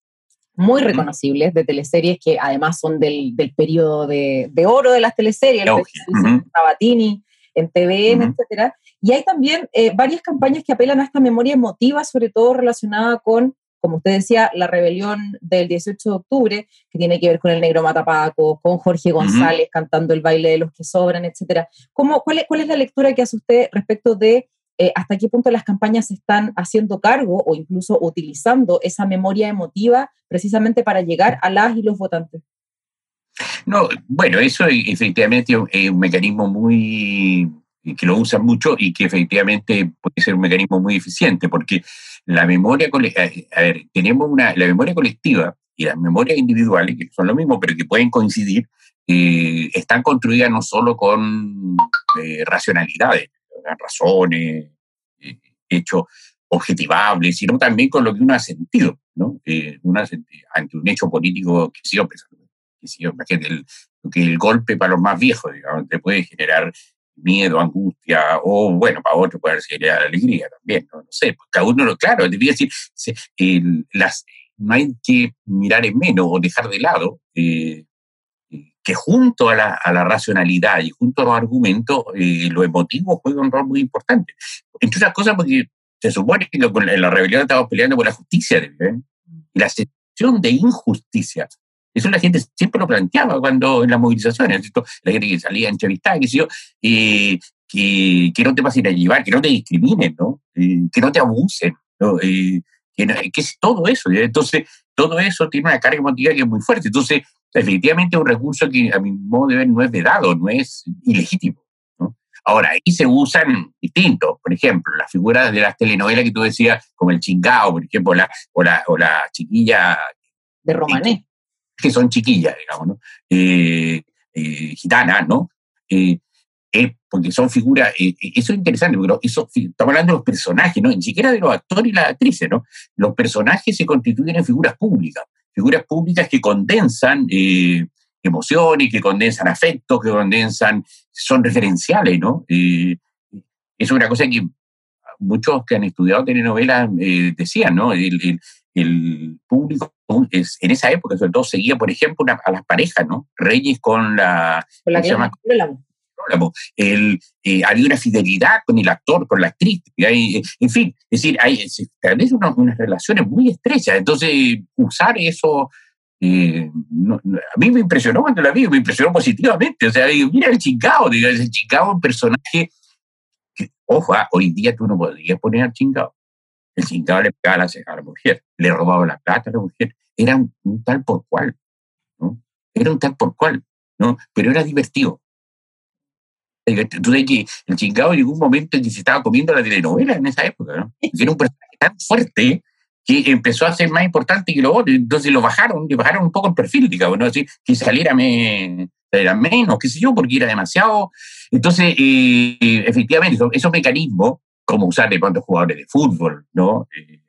muy reconocibles de teleseries que además son del, del periodo de, oro de las teleseries, el Sabatini, en TVN, etc. etcétera. Y hay también eh, varias campañas que apelan a esta memoria emotiva, sobre todo relacionada con como usted decía, la rebelión del 18 de octubre, que tiene que ver con el negro Matapaco, con Jorge González cantando el baile de los que sobran, etcétera. ¿Cómo, cuál, es, ¿Cuál es la lectura que hace usted respecto de eh, hasta qué punto las campañas están haciendo cargo o incluso utilizando esa memoria emotiva precisamente para llegar a las y los votantes? No, bueno, eso efectivamente es un mecanismo muy que lo usan mucho y que efectivamente puede ser un mecanismo muy eficiente, porque la memoria, eh, a ver, tenemos una, la memoria colectiva y las memorias individuales, que son lo mismo, pero que pueden coincidir, eh, están construidas no solo con eh, racionalidades, razones, hechos objetivables, sino también con lo que uno ha sentido, ¿no? ante un hecho político que sí, que, el, que el golpe para los más viejos, digamos, te puede generar miedo, angustia, o bueno, para otro puede generar alegría también, no, sé, pues cada uno, claro, debía decir, las, no hay que mirar en menos o dejar de lado eh, que junto a la, a la, racionalidad y junto a los argumentos, eh, lo emotivo juega un rol muy importante. Entre otras cosas porque se supone que en la rebelión estamos peleando por la justicia, ¿eh? y la sensación de injusticia eso la gente siempre lo planteaba cuando en las movilizaciones, la gente que salía a entrevistar, que, yo, eh, que, que, no te pasen a llevar, que no te discriminen, ¿no? Que no te abusen, que, es todo eso. Entonces, todo eso tiene una carga emotiva que es muy fuerte. Entonces, efectivamente, es un recurso que a mi modo de ver no es vedado, no es ilegítimo. Ahora, ahí se usan distintos, por ejemplo, las figuras de las telenovelas que tú decías, como el chingao, por ejemplo, la, o, la, o la chiquilla. De Romané que son chiquillas, digamos, ¿no? Eh, eh, gitanas, ¿no? Eh, porque son figuras, eso es interesante, pero eso, estamos hablando de los personajes, ¿no? Ni siquiera de los actores y las actrices, ¿no? Los personajes se constituyen en figuras públicas, figuras públicas que condensan emociones, que condensan afectos, que condensan, son referenciales, ¿no? es una cosa que muchos que han estudiado telenovelas decían, ¿no? Público es, en esa época sobre todo seguía, por ejemplo, a las parejas, ¿no? Reyes con la... Con la el, eh, había una fidelidad con el actor, con la actriz, hay, en fin, es decir, hay tal vez unas relaciones muy estrechas, entonces usar eso, eh, a mí me impresionó cuando la vi, me impresionó positivamente, o sea, mira el chingado, digo, el chingado un personaje, que, ojo, ah, hoy día tú no podrías poner al chingado, el chingado le pegaba a la, mujer, le robaba la plata a la mujer. Era un, tal por cual, ¿no? Era un tal por cual, ¿no? Pero era divertido. Sabes que el chingado llegó un momento en que se estaba comiendo la telenovela en esa época, ¿no? [laughs] Era un personaje tan fuerte que empezó a ser más importante que lo otro. Entonces lo bajaron, le bajaron un poco el perfil, digamos, ¿no? Así, que saliera, me, menos, qué sé yo, porque era demasiado. Entonces, eh, efectivamente, esos mecanismos cómo usar de pronto jugadores de fútbol, ¿no? Eh,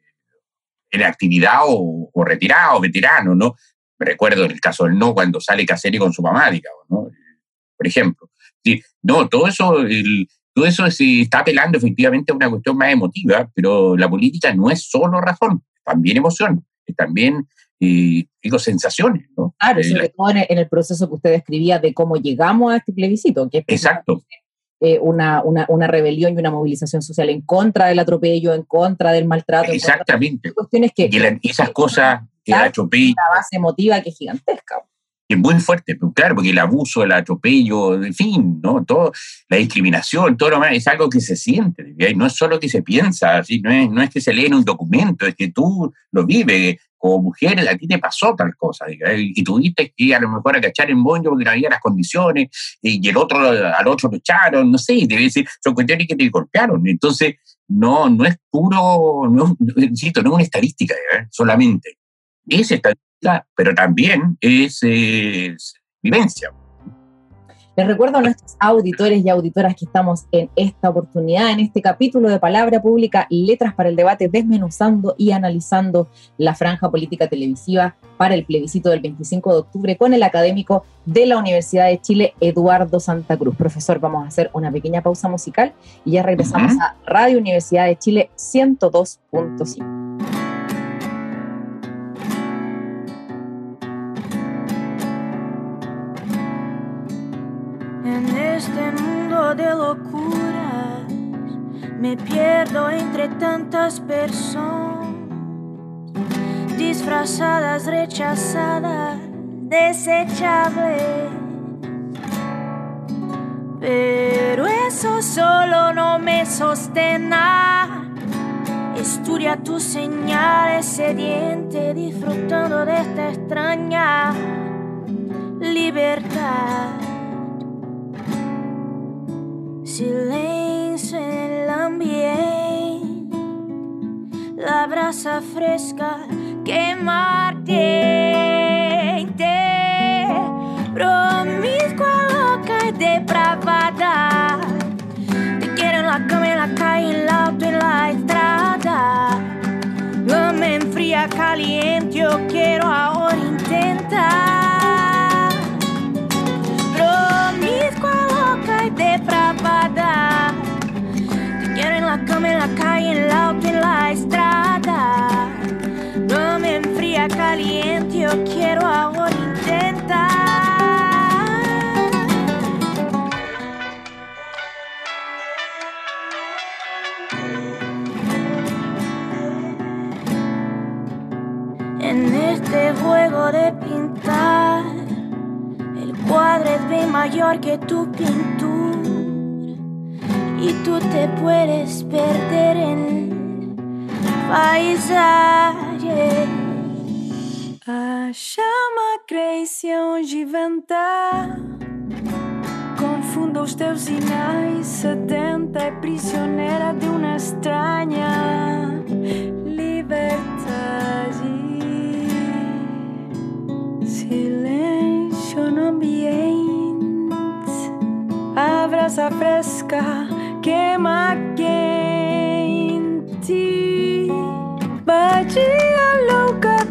en actividad o, retirado, veterano, ¿no? Me recuerdo en el caso del no, cuando sale Caselli con su mamá, digamos, ¿no? Por ejemplo. No, todo eso, todo eso se está apelando efectivamente a una cuestión más emotiva, pero la política no es solo razón, es también emoción, es también eh, digo, sensaciones. ¿no? Claro, eh, sobre todo en el, proceso que usted describía de cómo llegamos a este plebiscito. Que exacto. Eh, una, una, una, rebelión y una movilización social en contra del atropello, en contra del maltrato. Exactamente. Cuestiones que, y esas cosas, el atropello. La base emotiva que es gigantesca. Es muy fuerte, pues, claro, porque el abuso, el atropello, en fin, ¿no? Todo, la discriminación, todo lo demás, es algo que se siente, no es solo que se piensa, ¿sí? no, es, no es que se lee en un documento, es que tú lo vives, como mujer, a ti te pasó tal cosa, y tuviste que a lo mejor a cachar en boño porque no había las condiciones, y el otro, al otro lo echaron, no sé, debe decir, son cuestiones que te golpearon. Entonces, no, no es puro, no, insisto, no es una estadística solamente. Es estadística, pero también es, es vivencia. Les recuerdo a nuestros auditores y auditoras que estamos en esta oportunidad, en este capítulo de Palabra Pública, Letras para el Debate, desmenuzando y analizando la franja política televisiva para el plebiscito del 25 de octubre con el académico de la Universidad de Chile, Eduardo Santa Cruz. Profesor, vamos a hacer una pequeña pausa musical y ya regresamos a Radio Universidad de Chile 102.5. tantas personas disfrazadas, rechazadas, desechables. Pero eso solo no me sostena. Estudia tus señales sediente, disfrutando de esta extraña libertad. Silencio en el ambiente, la brasa fresca quema ardiente, promiscua, loca y depravada. Te quiero en la cama, en la calle, en el auto, en la estrada. No me enfría caliente, yo quiero ahora caliente, yo quiero ahora intentar. En este juego de pintar, el cuadro es bien mayor que tu pintura. Y tú te puedes perder en el paisaje. A chama cresce onde venta. Confunda os teus sinais. Sedenta é prisioneira de uma estranha liberdade. Silêncio no ambiente. A brasa fresca queima quente. Batia louca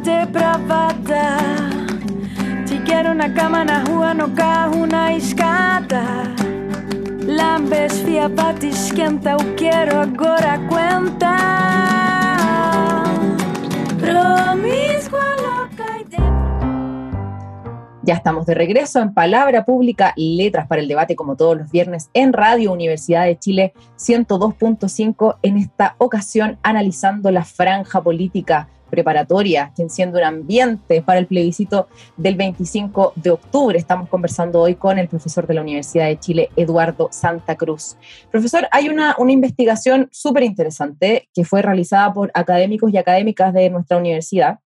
Ya estamos de regreso en Palabra Pública, Letras para el Debate, como todos los viernes, en Radio Universidad de Chile 102.5, en esta ocasión analizando la franja política preparatoria que enciende un ambiente para el plebiscito del 25 de octubre. Estamos conversando hoy con el profesor de la Universidad de Chile, Eduardo Santa Cruz. Profesor, hay una, una investigación súper interesante que fue realizada por académicos y académicas de nuestra universidad,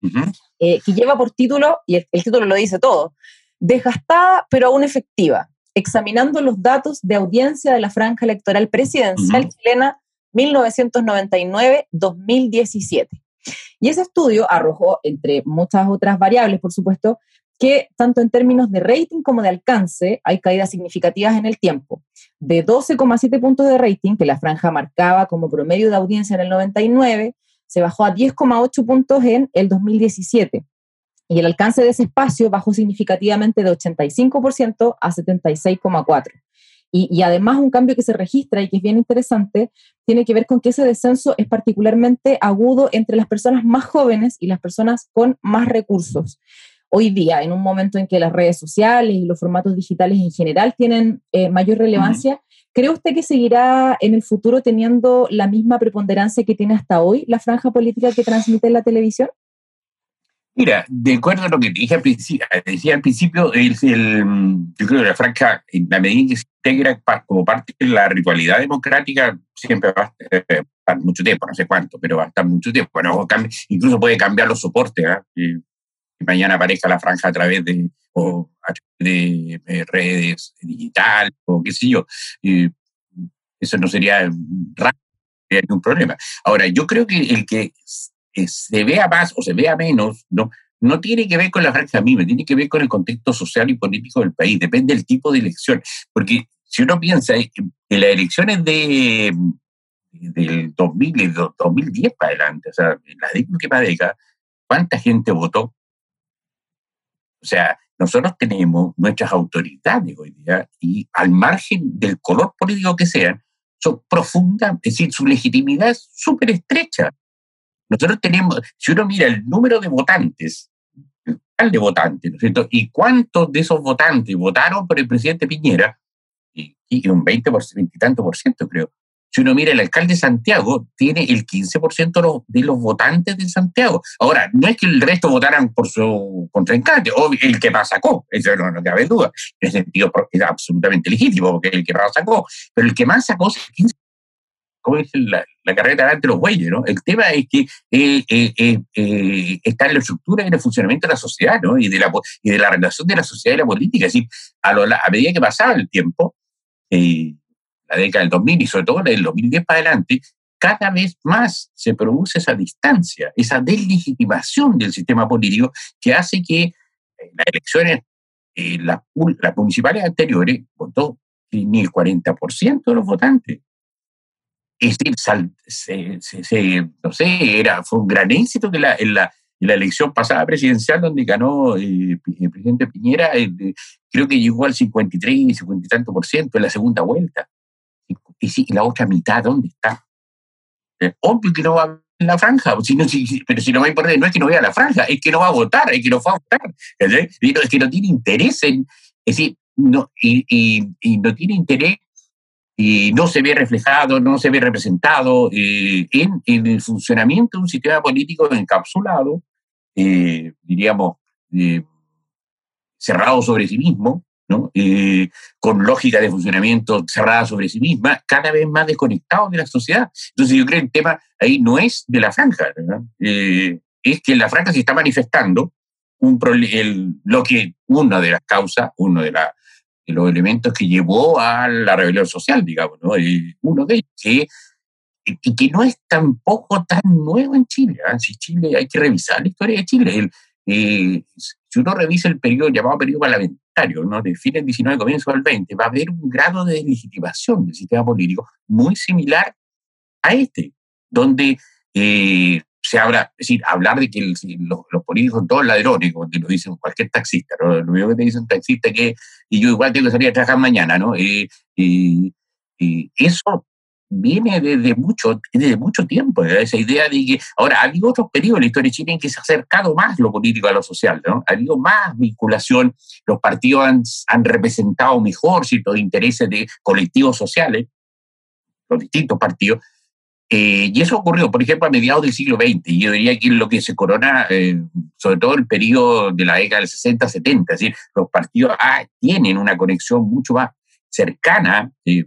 eh, que lleva por título, y el, el título lo dice todo, desgastada pero aún efectiva, examinando los datos de audiencia de la franja electoral presidencial Ujú. chilena 1999-2017. Y ese estudio arrojó, entre muchas otras variables, por supuesto, que tanto en términos de rating como de alcance hay caídas significativas en el tiempo. De 12,7 puntos de rating, que la franja marcaba como promedio de audiencia en el 99, se bajó a 10,8 puntos en el 2017. Y el alcance de ese espacio bajó significativamente de 85% a 76,4%. Y, y además un cambio que se registra y que es bien interesante, tiene que ver con que ese descenso es particularmente agudo entre las personas más jóvenes y las personas con más recursos. Hoy día, en un momento en que las redes sociales y los formatos digitales en general tienen eh, mayor relevancia, ¿cree usted que seguirá en el futuro teniendo la misma preponderancia que tiene hasta hoy la franja política que transmite la televisión? Mira, de acuerdo a lo que dije al principio, decía al principio, el, yo creo que la franja, en la medida en que se integra como parte de la ritualidad democrática, siempre va a estar mucho tiempo, no sé cuánto, pero va a estar mucho tiempo. Bueno, incluso puede cambiar los soportes, que mañana aparezca la franja a través de, eh, redes digitales o qué sé yo. Eso no sería raro, sería ningún problema. Ahora, yo creo que el que se vea más o se vea menos, no, no tiene que ver con la franja misma, tiene que ver con el contexto social y político del país, depende del tipo de elección. Porque si uno piensa en las elecciones de, del 2000 y do- 2010 para adelante, o sea, en la última década, ¿cuánta gente votó? O sea, nosotros tenemos nuestras autoridades hoy día y al margen del color político que sean, son profundas, es decir, su legitimidad es súper estrecha. Nosotros tenemos, si uno mira el número de votantes, el total de votantes, ¿no es cierto? Y cuántos de esos votantes votaron por el presidente Piñera, y, un 20 por, 20 y tanto por ciento creo. Si uno mira el alcalde de Santiago, tiene el 15% de los, de los votantes de Santiago. Ahora, no es que el resto votaran por su contrincante, o el que más sacó, eso no, no cabe duda. En ese sentido es absolutamente legítimo, porque el que más sacó, pero el que más sacó es el 15%. ¿cómo es la, la carrera delante de los bueyes, ¿no? El tema es que eh, eh, eh, eh, está en la estructura y en el funcionamiento de la sociedad, ¿no? Y de la, y de la relación de la sociedad y la política. Es decir, a, a medida que pasaba el tiempo, eh, la década del 2000 y sobre todo del 2010 para adelante, cada vez más se produce esa distancia, esa deslegitimación del sistema político que hace que eh, las elecciones, las, las municipales anteriores, votó ni el 40% de los votantes. Es decir, sal, se, se, no sé, era, fue un gran éxito que la, en, la, elección pasada presidencial donde ganó eh, el presidente Piñera, eh, creo que llegó al 53, 50 y tanto por ciento en la segunda vuelta. Y, y, y la otra mitad, ¿dónde está? Eh, obvio que no va a la franja, pero si no va a importar, no es que no vea la franja, es que no va a votar, es que no va a votar, ¿sí? es que no tiene interés en, es decir, no, y, y, y no tiene interés y no se ve reflejado, no se ve representado eh, en, en, el funcionamiento de un sistema político encapsulado, eh, diríamos, eh, cerrado sobre sí mismo, ¿no? Eh, con lógica de funcionamiento cerrada sobre sí misma, cada vez más desconectado de la sociedad. Entonces yo creo que el tema ahí no es de la franja, es que la franja se está manifestando un el, lo que una de las causas, uno de las los elementos que llevó a la rebelión social, digamos, ¿no? Y uno de ellos, que, y que no es tampoco tan nuevo en Chile. ¿eh? Chile hay que revisar la historia de Chile. Eh, si uno revisa el periodo llamado periodo parlamentario, ¿no? de fin del 19 comienzo del 20, va a haber un grado de legitimación del sistema político muy similar a este, donde eh, se habla, es decir, hablar de que los, los, políticos son todos ladrones, como te lo dicen cualquier taxista. Lo único que te dice un taxista que, y yo igual tengo que salir a trabajar mañana, ¿no? Eh, eh, eh, eso viene desde mucho, desde mucho tiempo, ¿eh? esa idea de que, ahora, ha habido otros periodos en la historia de Chile en que se ha acercado más lo político a lo social, ¿no? Ha habido más vinculación, los partidos han, han representado mejor ciertos intereses de colectivos sociales, los distintos partidos, eh, y eso ocurrió, por ejemplo, a mediados del siglo XX, y yo diría que lo que se corona, eh, sobre todo el periodo de la década del 60-70, es decir, los partidos ah, tienen una conexión mucho más cercana eh,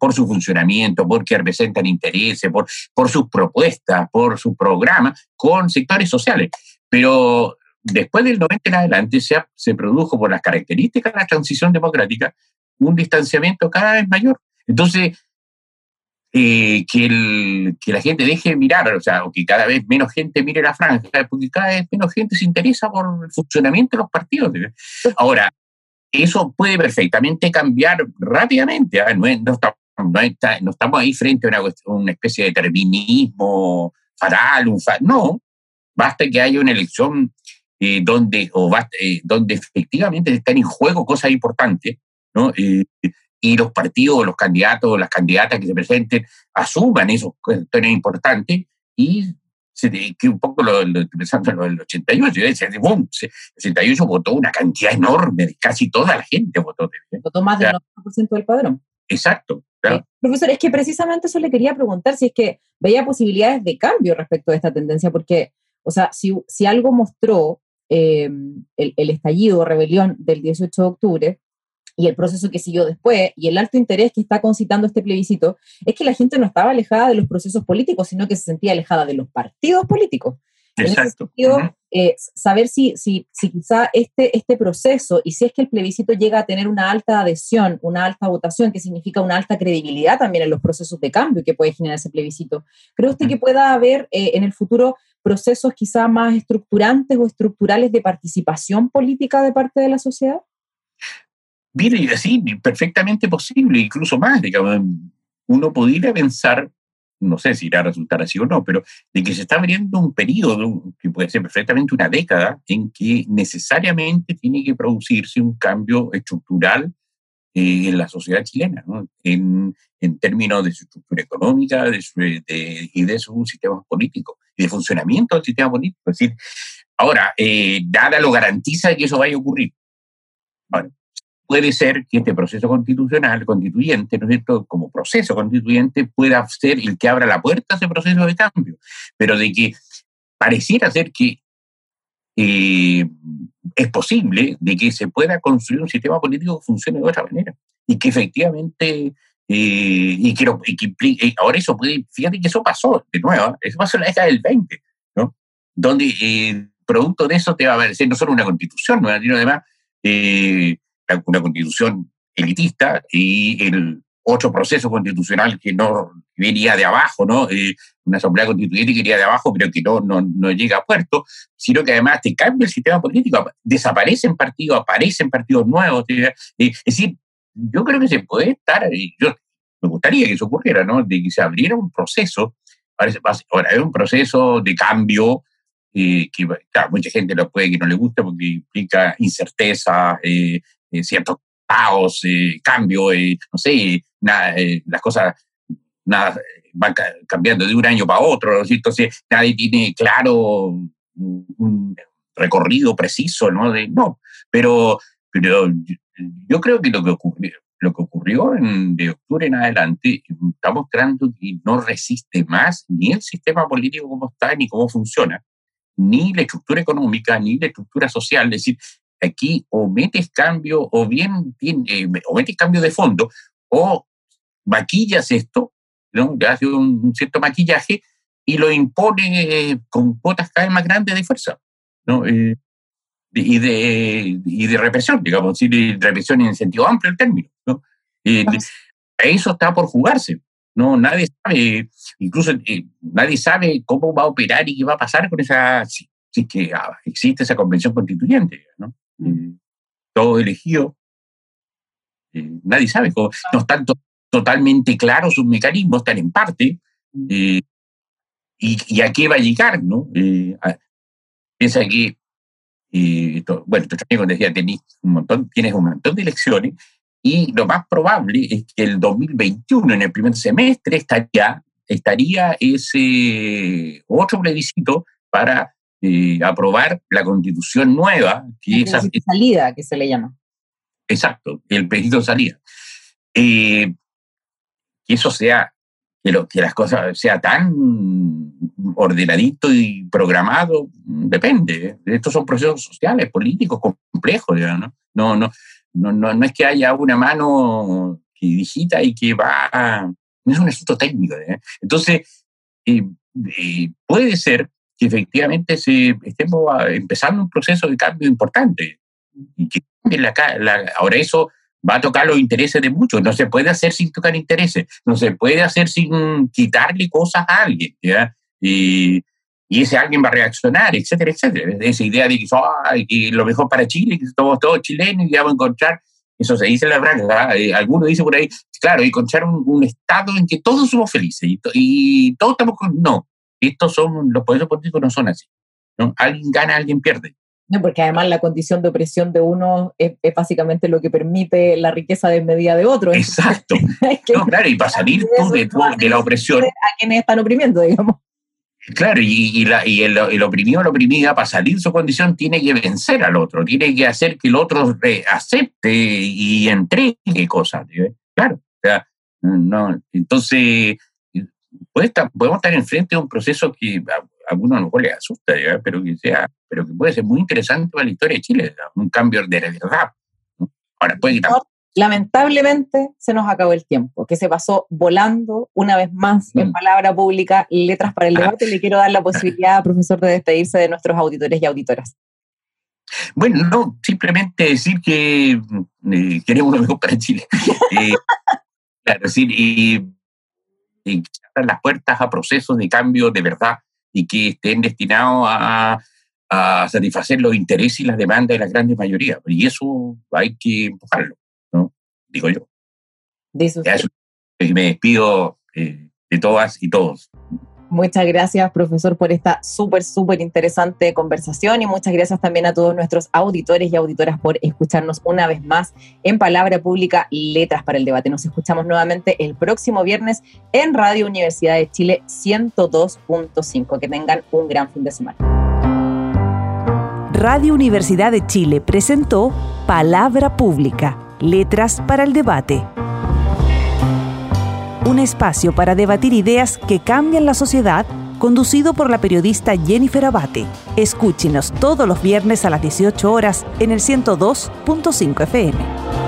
por su funcionamiento, porque representan intereses, por, por sus propuestas, por su programa, con sectores sociales. Pero después del 90 en adelante se, se produjo, por las características de la transición democrática, un distanciamiento cada vez mayor. Entonces, eh, que, el, que la gente deje de mirar, o sea, o que cada vez menos gente mire la franja, porque cada vez menos gente se interesa por el funcionamiento de los partidos. Ahora, eso puede perfectamente cambiar rápidamente. ¿eh? No, es, no, está, no, está, no, estamos ahí frente a una, una especie de determinismo fatal, un fa no, basta que haya una elección eh, donde, o basta, eh, donde efectivamente están en juego cosas importantes, ¿no? Y los partidos, los candidatos, las candidatas que se presenten asuman esos cuestiones importantes y se, que un poco lo, lo pensando en lo del 88, decía, boom, el 88 votó una cantidad enorme, casi toda la gente votó. Votó más del 90% del padrón. Exacto. Claro. Profesor, es que precisamente eso le quería preguntar, si es que veía posibilidades de cambio respecto a esta tendencia, porque, o sea, si, si algo mostró eh, el, el estallido rebelión del 18 de octubre, y el proceso que siguió después y el alto interés que está concitando este plebiscito, es que la gente no estaba alejada de los procesos políticos, sino que se sentía alejada de los partidos políticos. Exacto. En ese sentido, uh -huh. eh, saber si, si, si quizá este, este proceso y si es que el plebiscito llega a tener una alta adhesión, una alta votación, que significa una alta credibilidad también en los procesos de cambio que puede generar ese plebiscito, ¿cree usted uh -huh. que pueda haber eh, en el futuro procesos quizá más estructurantes o estructurales de participación política de parte de la sociedad? Mire, sí, perfectamente posible, incluso más, digamos, uno pudiera pensar, no sé si irá a resultar así o no, pero de que se está abriendo un periodo, que puede ser perfectamente una década, en que necesariamente tiene que producirse un cambio estructural eh, en la sociedad chilena, ¿no? en, en, términos de su estructura económica de su, de, y de su sistema político, y de funcionamiento del sistema político. Es decir, ahora, eh, nada lo garantiza que eso vaya a ocurrir. Bueno, puede ser que este proceso constitucional, constituyente, ¿no es cierto?, como proceso constituyente, pueda ser el que abra la puerta a ese proceso de cambio, pero de que pareciera ser que eh, es posible de que se pueda construir un sistema político que funcione de otra manera y que efectivamente y, que, lo- y que y ahora eso puede, fíjate que eso pasó de nuevo, ¿eh? eso pasó en la década del 20, ¿no? Donde eh, producto de eso te va a aparecer no solo una constitución nueva, sino además eh, una constitución elitista y el otro proceso constitucional que no venía de abajo, ¿no? Eh, una asamblea constituyente que iría de abajo, pero que no, no, no llega a puerto, sino que además te cambia el sistema político, desaparecen partidos, aparecen partidos nuevos. eh, es decir, yo creo que se puede estar, y yo me gustaría que eso ocurriera, ¿no? De que se abriera un proceso, ahora, es un proceso de cambio eh, que, mucha gente lo puede que no le guste porque implica incerteza, eh, eh, ciertos eh, cambio, no sé, nada, eh, las cosas nada, van ca- cambiando de un año para otro, ¿sí? entonces nadie tiene claro un, recorrido preciso, ¿no? De- no, pero, yo creo que lo que ocurrió, lo que ocurrió en- de octubre en adelante está mostrando que no resiste más ni el sistema político como está, ni cómo funciona, ni la estructura económica, ni la estructura social. Es decir, aquí o metes cambio, o bien eh, o metes cambio de fondo, o maquillas esto, ¿no? Le hace un, un cierto maquillaje y lo impone eh, con cuotas cada vez más grandes de fuerza, ¿no? Eh, y, de, y de represión, digamos, de represión en el sentido amplio del término, ¿no? Eh, eso está por jugarse, ¿no? Nadie sabe, incluso eh, nadie sabe cómo va a operar y qué va a pasar con esa, si, si es que ah, existe esa convención constituyente, ¿no? Eh, todo elegido, eh, nadie sabe, cómo- no están to- totalmente claros sus mecanismos, están en parte, eh, y, y a qué va a llegar, ¿no? Eh, a- piensa que, esto- bueno, cuando decía, tenés un montón, tienes un montón de elecciones, y lo más probable es que el 2021, en el primer semestre, estaría, estaría ese otro plebiscito para eh, aprobar la constitución nueva, que esa, Esa salida que se le llama. Exacto, el plebiscito de salida. Eh, que eso sea, que, lo, que las cosas sea tan ordenadito y programado, depende. Estos son procesos sociales, políticos, complejos, ¿no? No, no, no, no, no es que haya una mano que digita y que va a... No es un asunto técnico. ¿eh? Entonces, eh, eh, puede ser que efectivamente estemos ah, empezando un proceso de cambio importante y que la, la- ahora eso va a tocar los intereses de muchos. No se puede hacer sin tocar intereses, no se puede hacer sin quitarle cosas a alguien. ¿ya? Y, y ese alguien va a reaccionar, etcétera, etcétera. Esa idea de que, "Ay, que lo mejor para Chile, que somos todos chilenos y vamos a encontrar, eso se dice en la verdad, eh, alguno dice por ahí, claro, encontrar un, un estado en que todos somos felices y, to- y todos estamos con... No, estos son, los poderes políticos no son así. ¿no? Alguien gana, alguien pierde. No, porque además la condición de opresión de uno es, es básicamente lo que permite la riqueza desmedida de otro. Exacto. [laughs] No, claro, y para salir tú de, tu- de la opresión, a quienes están oprimiendo, digamos. claro, y, y la- y el, el oprimido o la oprimida, para salir de su condición, tiene que vencer al otro, tiene que hacer que el otro eh, acepte y entregue cosas. ¿eh? Claro, o sea, no, entonces, puede estar- podemos estar enfrente de un proceso que a, a algunos a lo mejor les asusta, pero que sea, pero que puede ser muy interesante para la historia de Chile, un cambio de la verdad. ¿no? Ahora, puede que tampoco Lamentablemente se nos acabó el tiempo, que se pasó volando una vez más en Mm. palabra pública, letras para el debate. Le quiero dar la [laughs] posibilidad, profesor, de despedirse de nuestros auditores y auditoras. Bueno, no, simplemente decir que eh, queremos lo mejor para Chile. [laughs] Eh, claro, y, y que se abran las puertas a procesos de cambio de verdad y que estén destinados a, a satisfacer los intereses y las demandas de la grande mayoría. Y eso hay que empujarlo, ¿no? Digo yo. Y me despido eh, de todas y todos. Muchas gracias, profesor, por esta súper, súper interesante conversación y muchas gracias también a todos nuestros auditores y auditoras por escucharnos una vez más en Palabra Pública Letras para el Debate. Nos escuchamos nuevamente el próximo viernes en Radio Universidad de Chile 102.5. Que tengan un gran fin de semana. Radio Universidad de Chile presentó Palabra Pública, Letras para el Debate. Un espacio para debatir ideas que cambian la sociedad, conducido por la periodista Jennifer Abate. Escúchenos todos los viernes a las 18 horas en el 102.5 FM.